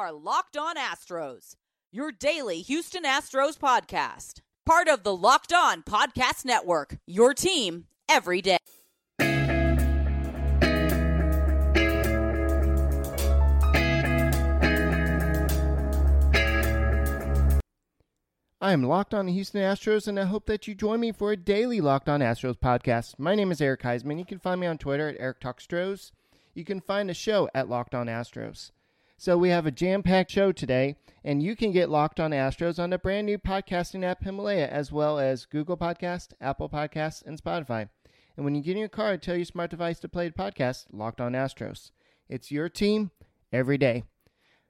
Are Locked On Astros, your daily Houston Astros podcast. Part of the Locked On Podcast Network, your team every day. I am Locked On the Houston Astros, and I hope that you join me for a daily Locked On Astros podcast. My name is Eric Heisman. You can find me on Twitter at Eric Talkstros. You can find the show at Locked On Astros. So we have a jam-packed show today, and you can get Locked On Astros on the brand new podcasting app Himalaya, as well as Google Podcast, Apple Podcasts, and Spotify. And when you get in your car, tell your smart device to play the podcast Locked On Astros. It's your team every day.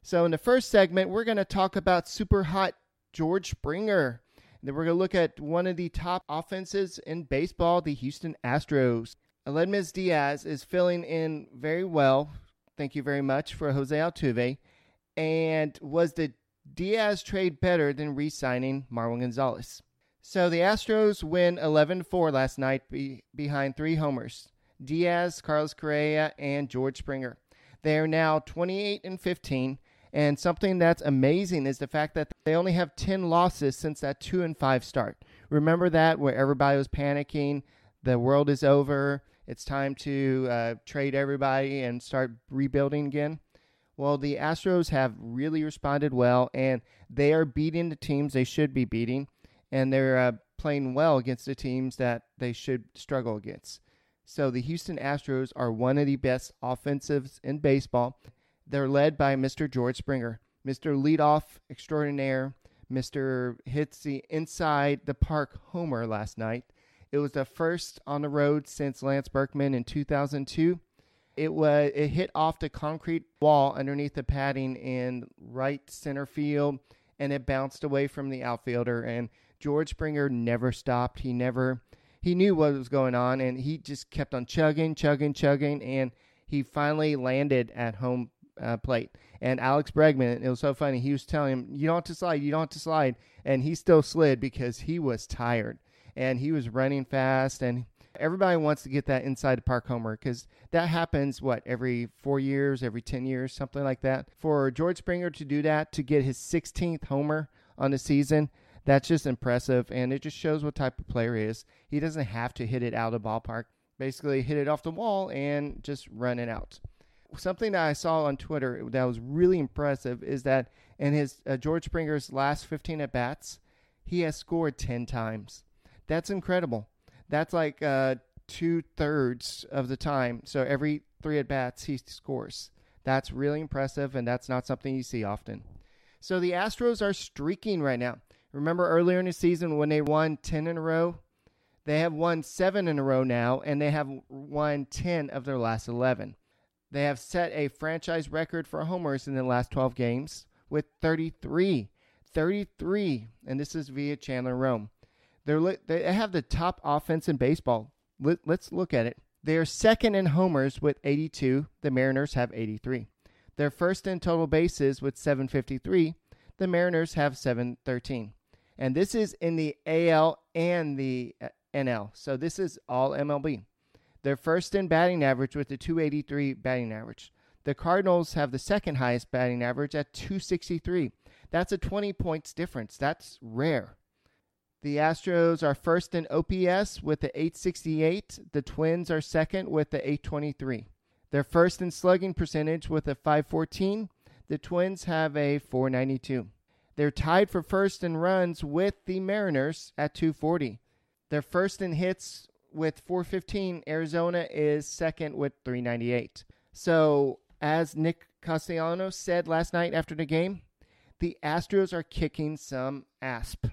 So in the first segment, we're going to talk about super hot George Springer. And then we're going to look at one of the top offenses in baseball, the Houston Astros. Aledmys Diaz is filling in very well. Thank you very much for Jose Altuve. And was the Diaz trade better than re signing Marwin Gonzalez? So the Astros win 11 4 last night be, behind three homers Diaz, Carlos Correa, and George Springer. They are now 28 and 15 and something that's amazing is the fact that they only have 10 losses since that 2 and 5 start. Remember that where everybody was panicking, the world is over, it's time to uh, trade everybody and start rebuilding again? Well, the Astros have really responded well, and they are beating the teams they should be beating, and they're uh, playing well against the teams that they should struggle against. So the Houston Astros are one of the best offensives in baseball. They're led by Mr. George Springer, Mr. Leadoff Extraordinaire, Mr. Hits the inside the park homer last night. It was the first on the road since Lance Berkman in 2002. It was it hit off the concrete wall underneath the padding in right center field, and it bounced away from the outfielder. And George Springer never stopped. He never he knew what was going on, and he just kept on chugging, chugging, chugging, and he finally landed at home uh, plate. And Alex Bregman, it was so funny. He was telling him, "You don't have to slide. You don't have to slide," and he still slid because he was tired and he was running fast. And everybody wants to get that inside the park homer because that happens what every four years, every ten years, something like that. For George Springer to do that to get his 16th homer on the season. That's just impressive, and it just shows what type of player he is. He doesn't have to hit it out of the ballpark. Basically, hit it off the wall and just run it out something that I saw on Twitter that was really impressive is that in his uh, George Springer's last 15 at bats, he has scored 10 times. That's incredible. That's like uh, two thirds of the time. So every three at bats, he scores. That's really impressive, and that's not something you see often. So the Astros are streaking right now. Remember earlier in the season when they won 10 in a row? They have won seven in a row now, and they have won 10 of their last 11. They have set a franchise record for homers in the last 12 games with 33. 33, and this is via Chandler Rome. They're, they have the top offense in baseball. Let, let's look at it. They are second in homers with 82. The Mariners have 83. They're first in total bases with 753. The Mariners have 713. And this is in the AL and the uh, NL. So this is all MLB. They're first in batting average with a 283 batting average. The Cardinals have the second highest batting average at 263. That's a 20 points difference. That's rare. The Astros are first in OPS with the 868. The Twins are second with the 823. They're first in slugging percentage with a 514. The Twins have a 492. They're tied for first in runs with the Mariners at 240. They're first in hits with 415. Arizona is second with 398. So, as Nick Castellanos said last night after the game, the Astros are kicking some asp.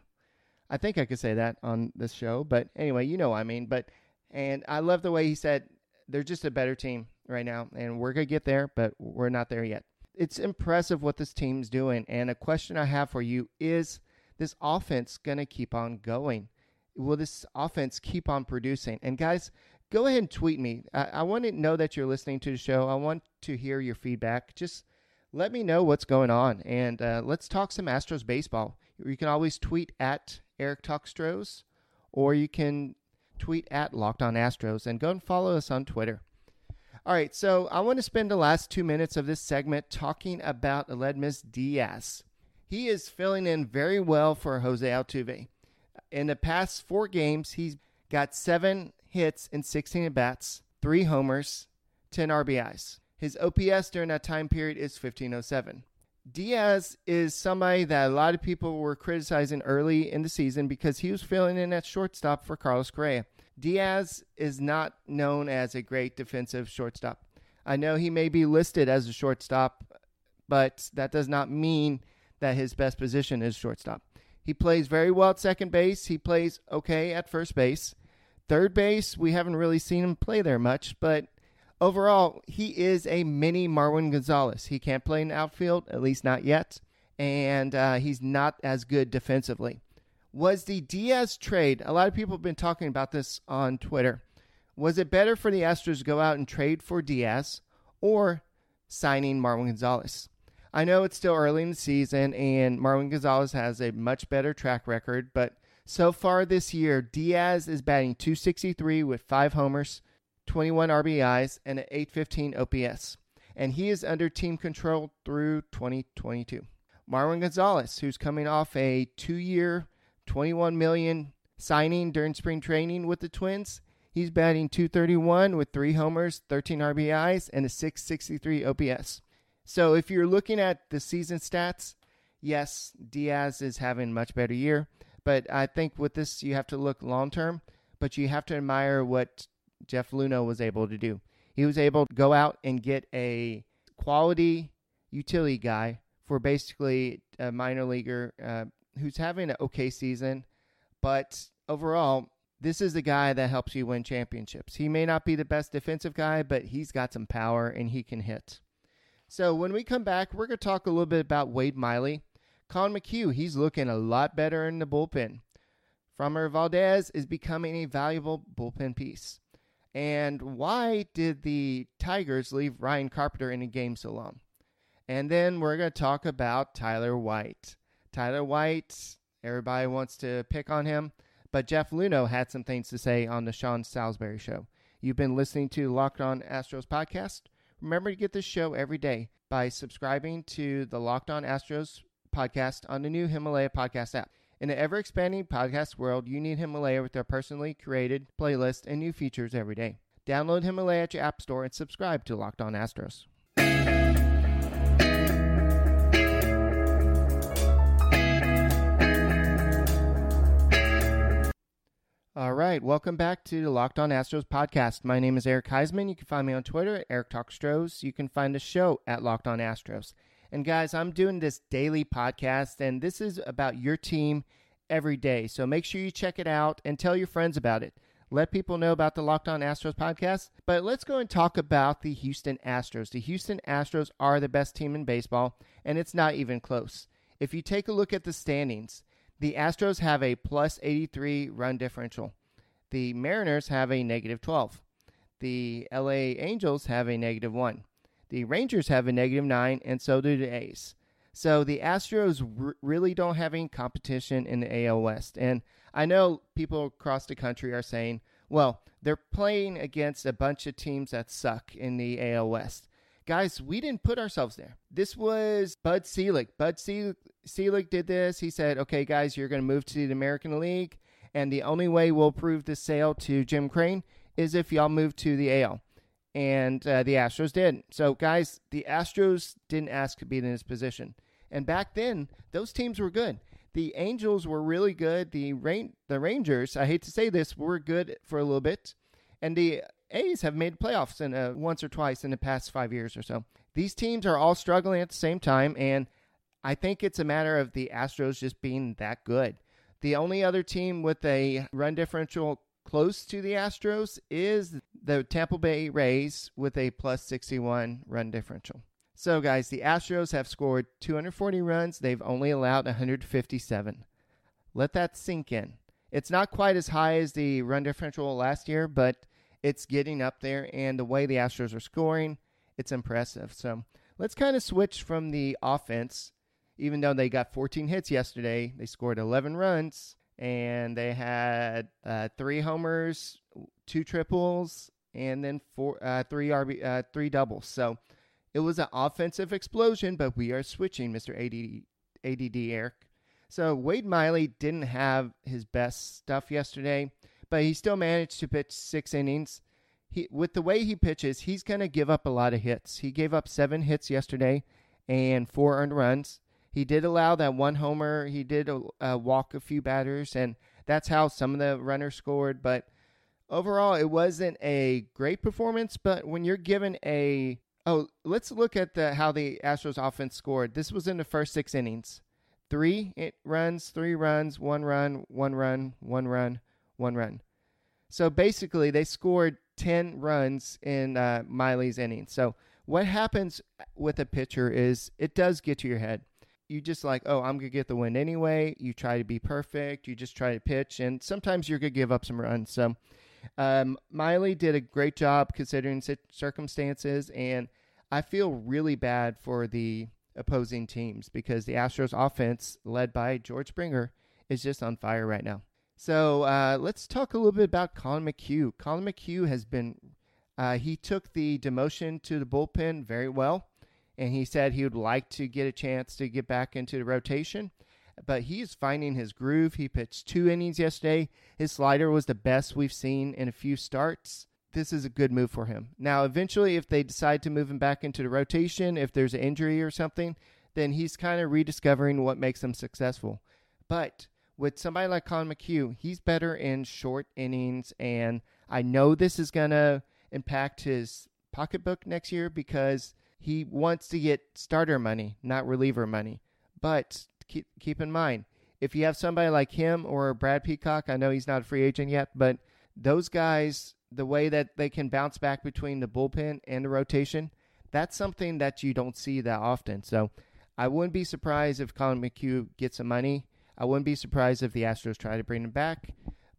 I think I could say that on this show, but anyway, you know what I mean. But and I love the way he said they're just a better team right now, and we're gonna get there, but we're not there yet. it's impressive what this team's doing. And a question I have for you is this offense to keep on going? Will this offense keep on producing? And guys, go ahead and tweet me. I, I want to know that you're listening to the show. I want to hear your feedback. Just let me know what's going on. And uh, let's talk some Astros baseball. You can always tweet at Eric Talkstros, or you can tweet at Locked On Astros and go and follow us on Twitter. All right, so I want to spend the last two minutes of this segment talking about Aledmys Diaz. He is filling in very well for Jose Altuve. In the past four games, he's got seven hits in 16 at bats, three homers, 10 RBIs. His OPS during that time period is 1507. Diaz is somebody that a lot of people were criticizing early in the season because he was filling in at shortstop for Carlos Correa. Diaz is not known as a great defensive shortstop. I know he may be listed as a shortstop, but that does not mean that his best position is shortstop. He plays very well at second base. He plays okay at first base. Third base, we haven't really seen him play there much, but overall, he is a mini Marwin Gonzalez. He can't play in outfield, at least not yet, and uh, he's not as good defensively was the Diaz trade. A lot of people have been talking about this on Twitter. Was it better for the Astros to go out and trade for Diaz or signing Marwin Gonzalez? I know it's still early in the season and Marwin Gonzalez has a much better track record, but so far this year, Diaz is batting 263 with five homers, 21 RBIs, and an 815 OPS. And he is under team control through 2022. Marwin Gonzalez, who's coming off a two year 21 million signing during spring training with the Twins. He's batting 231 with three homers, 13 RBIs, and a 663 OPS. So if you're looking at the season stats, yes, Diaz is having a much better year. But I think with this, you have to look long term, but you have to admire what Jeff Luhnow was able to do. He was able to go out and get a quality utility guy for basically a minor leaguer uh, who's having an okay season, but overall, this is the guy that helps you win championships. He may not be the best defensive guy, but he's got some power and he can hit. So when we come back, we're going to talk a little bit about Wade Miley. Collin McHugh, he's looking a lot better in the bullpen. Framber Valdez is becoming a valuable bullpen piece. And why did the Tigers leave Ryan Carpenter in a game so long? And then we're going to talk about Tyler White. Tyler White, everybody wants to pick on him, but Jeff Luhnow had some things to say on the Sean Salisbury show. You've been listening to Locked On Astros podcast. Remember to get this show every day by subscribing to the Locked On Astros podcast on the new Himalaya podcast app. In the ever expanding podcast world, you need Himalaya with their personally created playlist and new features every day. Download Himalaya at your app store and subscribe to Locked On Astros. All right, welcome back to the Locked On Astros podcast. My name is Eric Heisman. You can find me on Twitter at Eric Talk Stros. You can find the show at Locked On Astros. And guys, I'm doing this daily podcast, and this is about your team every day. So make sure you check it out and tell your friends about it. Let people know about the Locked On Astros podcast. But let's go and talk about the Houston Astros. The Houston Astros are the best team in baseball, and it's not even close. If you take a look at the standings, the Astros have a plus 83 run differential. The Mariners have a negative 12. The LA Angels have a negative 1. The Rangers have a negative 9, and so do the A's. So the Astros r- really don't have any competition in the AL West. And I know people across the country are saying, well, they're playing against a bunch of teams that suck in the AL West. Guys, we didn't put ourselves there. This was Bud Selig. Bud Selig did this. He said, okay, guys, you're going to move to the American League. And the only way we'll prove the sale to Jim Crane is if y'all move to the AL. And uh, the Astros did. So, guys, the Astros didn't ask to be in this position. And back then, those teams were good. The Angels were really good. The Rain, the Rangers, I hate to say this, were good for a little bit. And the A's have made playoffs in uh, once or twice in the past five years or so. These teams are all struggling at the same time, and I think it's a matter of the Astros just being that good. The only other team with a run differential close to the Astros is the Tampa Bay Rays with a plus 61 run differential. So, guys, the Astros have scored 240 runs. They've only allowed 157. Let that sink in. It's not quite as high as the run differential last year, but it's getting up there. And the way the Astros are scoring, it's impressive. So, let's kind of switch from the offense. Even though they got 14 hits yesterday, they scored 11 runs and they had uh, three homers, two triples, and then four, uh, three RB, uh, three doubles. So it was an offensive explosion, but we are switching, Mr. ADD, ADD Eric. So Wade Miley didn't have his best stuff yesterday, but he still managed to pitch six innings. He, with the way he pitches, he's going to give up a lot of hits. He gave up seven hits yesterday and four earned runs. He did allow that one homer. He did uh, walk a few batters, and that's how some of the runners scored. But overall, it wasn't a great performance. But when you're given a Oh, let's look at the how the Astros offense scored. This was in the first six innings. Three runs, three runs, one run, one run, one run, one run. So basically, they scored 10 runs in uh, Miley's inning. So what happens with a pitcher is it does get to your head. You just like, oh, I'm to get the win anyway. You try to be perfect. You just try to pitch. And sometimes you're to give up some runs. So um, Miley did a great job considering circumstances, and I feel really bad for the opposing teams because the Astros offense, led by George Springer, is just on fire right now. So uh, let's talk a little bit about Collin McHugh. Collin McHugh has been, uh, he took the demotion to the bullpen very well, and he said he would like to get a chance to get back into the rotation but he's finding his groove. He pitched two innings yesterday. His slider was the best we've seen in a few starts. This is a good move for him. Now, eventually, if they decide to move him back into the rotation, if there's an injury or something, then he's kind of rediscovering what makes him successful. But with somebody like Collin McHugh, he's better in short innings, and I know this is going to impact his pocketbook next year because he wants to get starter money, not reliever money. But keep keep in mind if you have somebody like him or Brad Peacock, I know he's not a free agent yet, but those guys, the way that they can bounce back between the bullpen and the rotation, that's something that you don't see that often. So I wouldn't be surprised if Collin McHugh gets some money. I wouldn't be surprised if the Astros try to bring him back.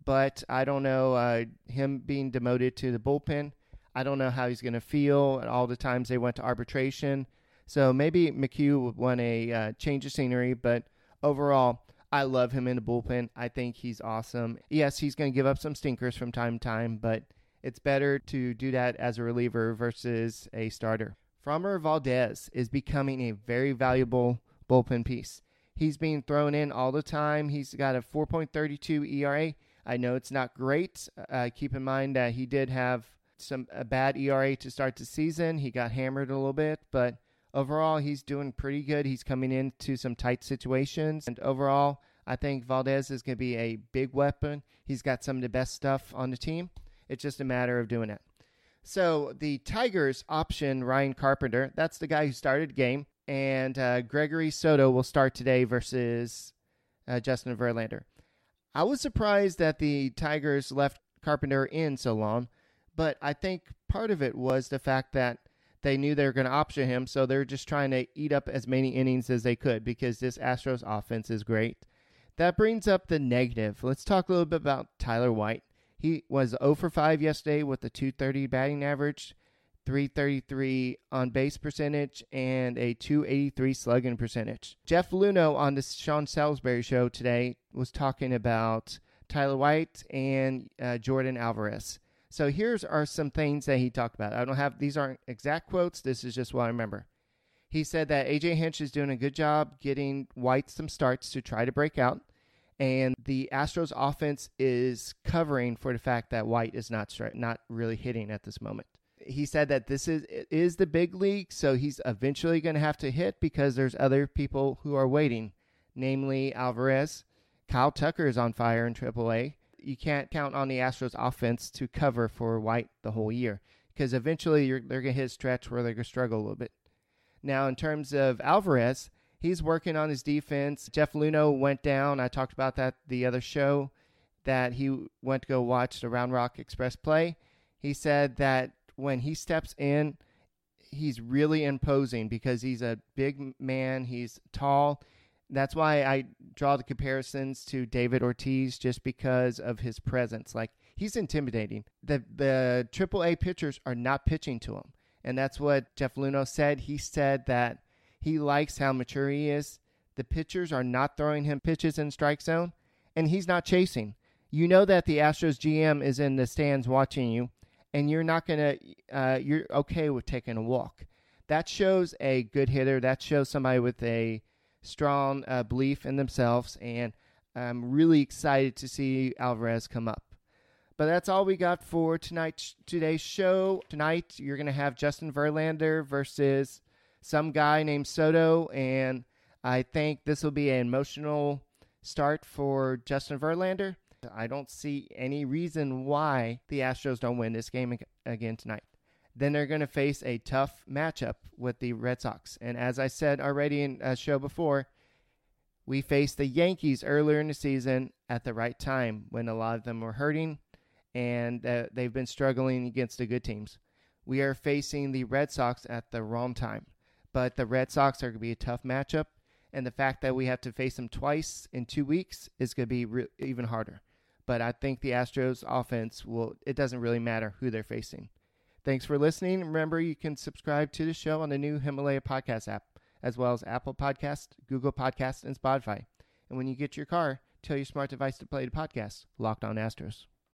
But I don't know uh, him being demoted to the bullpen. I don't know how he's going to feel. All the times they went to arbitration, so maybe McHugh would want a uh, change of scenery, but overall, I love him in the bullpen. I think he's awesome. Yes, he's going to give up some stinkers from time to time, but it's better to do that as a reliever versus a starter. Framber Valdez is becoming a very valuable bullpen piece. He's being thrown in all the time. He's got a 4.32 ERA. I know it's not great. Uh, keep in mind that he did have some a bad ERA to start the season. He got hammered a little bit, but overall, he's doing pretty good. He's coming into some tight situations. And overall, I think Valdez is going to be a big weapon. He's got some of the best stuff on the team. It's just a matter of doing it. So the Tigers option Ryan Carpenter. That's the guy who started the game. And uh, Gregory Soto will start today versus uh, Justin Verlander. I was surprised that the Tigers left Carpenter in so long, but I think part of it was the fact that they knew they were going to option him, so they're just trying to eat up as many innings as they could because this Astros offense is great. That brings up the negative. Let's talk a little bit about Tyler White. He was 0 for 5 yesterday with a 230 batting average, 333 on base percentage, and a 283 slugging percentage. Jeff Luhnow on the Sean Salisbury show today was talking about Tyler White and uh, Yordan Alvarez. So here's are some things that he talked about. I don't have these aren't exact quotes. This is just what I remember. He said that AJ Hinch is doing a good job getting White some starts to try to break out, and the Astros offense is covering for the fact that White is not stri- not really hitting at this moment. He said that this is is the big league, so he's eventually going to have to hit because there's other people who are waiting, namely Alvarez. Kyle Tucker is on fire in AAA you can't count on the Astros offense to cover for White the whole year because eventually they're going to hit a stretch where they're going to struggle a little bit. Now, in terms of Alvarez, he's working on his defense. Jeff Luhnow went down. I talked about that the other show that he went to go watch the Round Rock Express play. He said that when he steps in, he's really imposing because he's a big man. He's tall. That's why I draw the comparisons to David Ortiz just because of his presence. Like he's intimidating. The the AAA pitchers are not pitching to him, and that's what Jeff Luhnow said. He said that he likes how mature he is. The pitchers are not throwing him pitches in strike zone, and he's not chasing. You know that the Astros GM is in the stands watching you, and you're not gonna. Uh, you're okay with taking a walk. That shows a good hitter. That shows somebody with a strong uh, belief in themselves, and I'm really excited to see Alvarez come up. But that's all we got for tonight. Today's show. Tonight you're gonna have Justin Verlander versus some guy named Soto, and I think this will be an emotional start for Justin Verlander. I don't see any reason why the Astros don't win this game again tonight. Then they're going to face a tough matchup with the Red Sox. And as I said already in a show before, we faced the Yankees earlier in the season at the right time when a lot of them were hurting and uh, they've been struggling against the good teams. We are facing the Red Sox at the wrong time. But the Red Sox are going to be a tough matchup. And the fact that we have to face them twice in two weeks is going to be re- even harder. But I think the Astros offense will, it doesn't really matter who they're facing. Thanks for listening. Remember, you can subscribe to the show on the new Himalaya podcast app, as well as Apple Podcast, Google Podcast, and Spotify. And when you get your car, tell your smart device to play the podcast, Locked On Astros.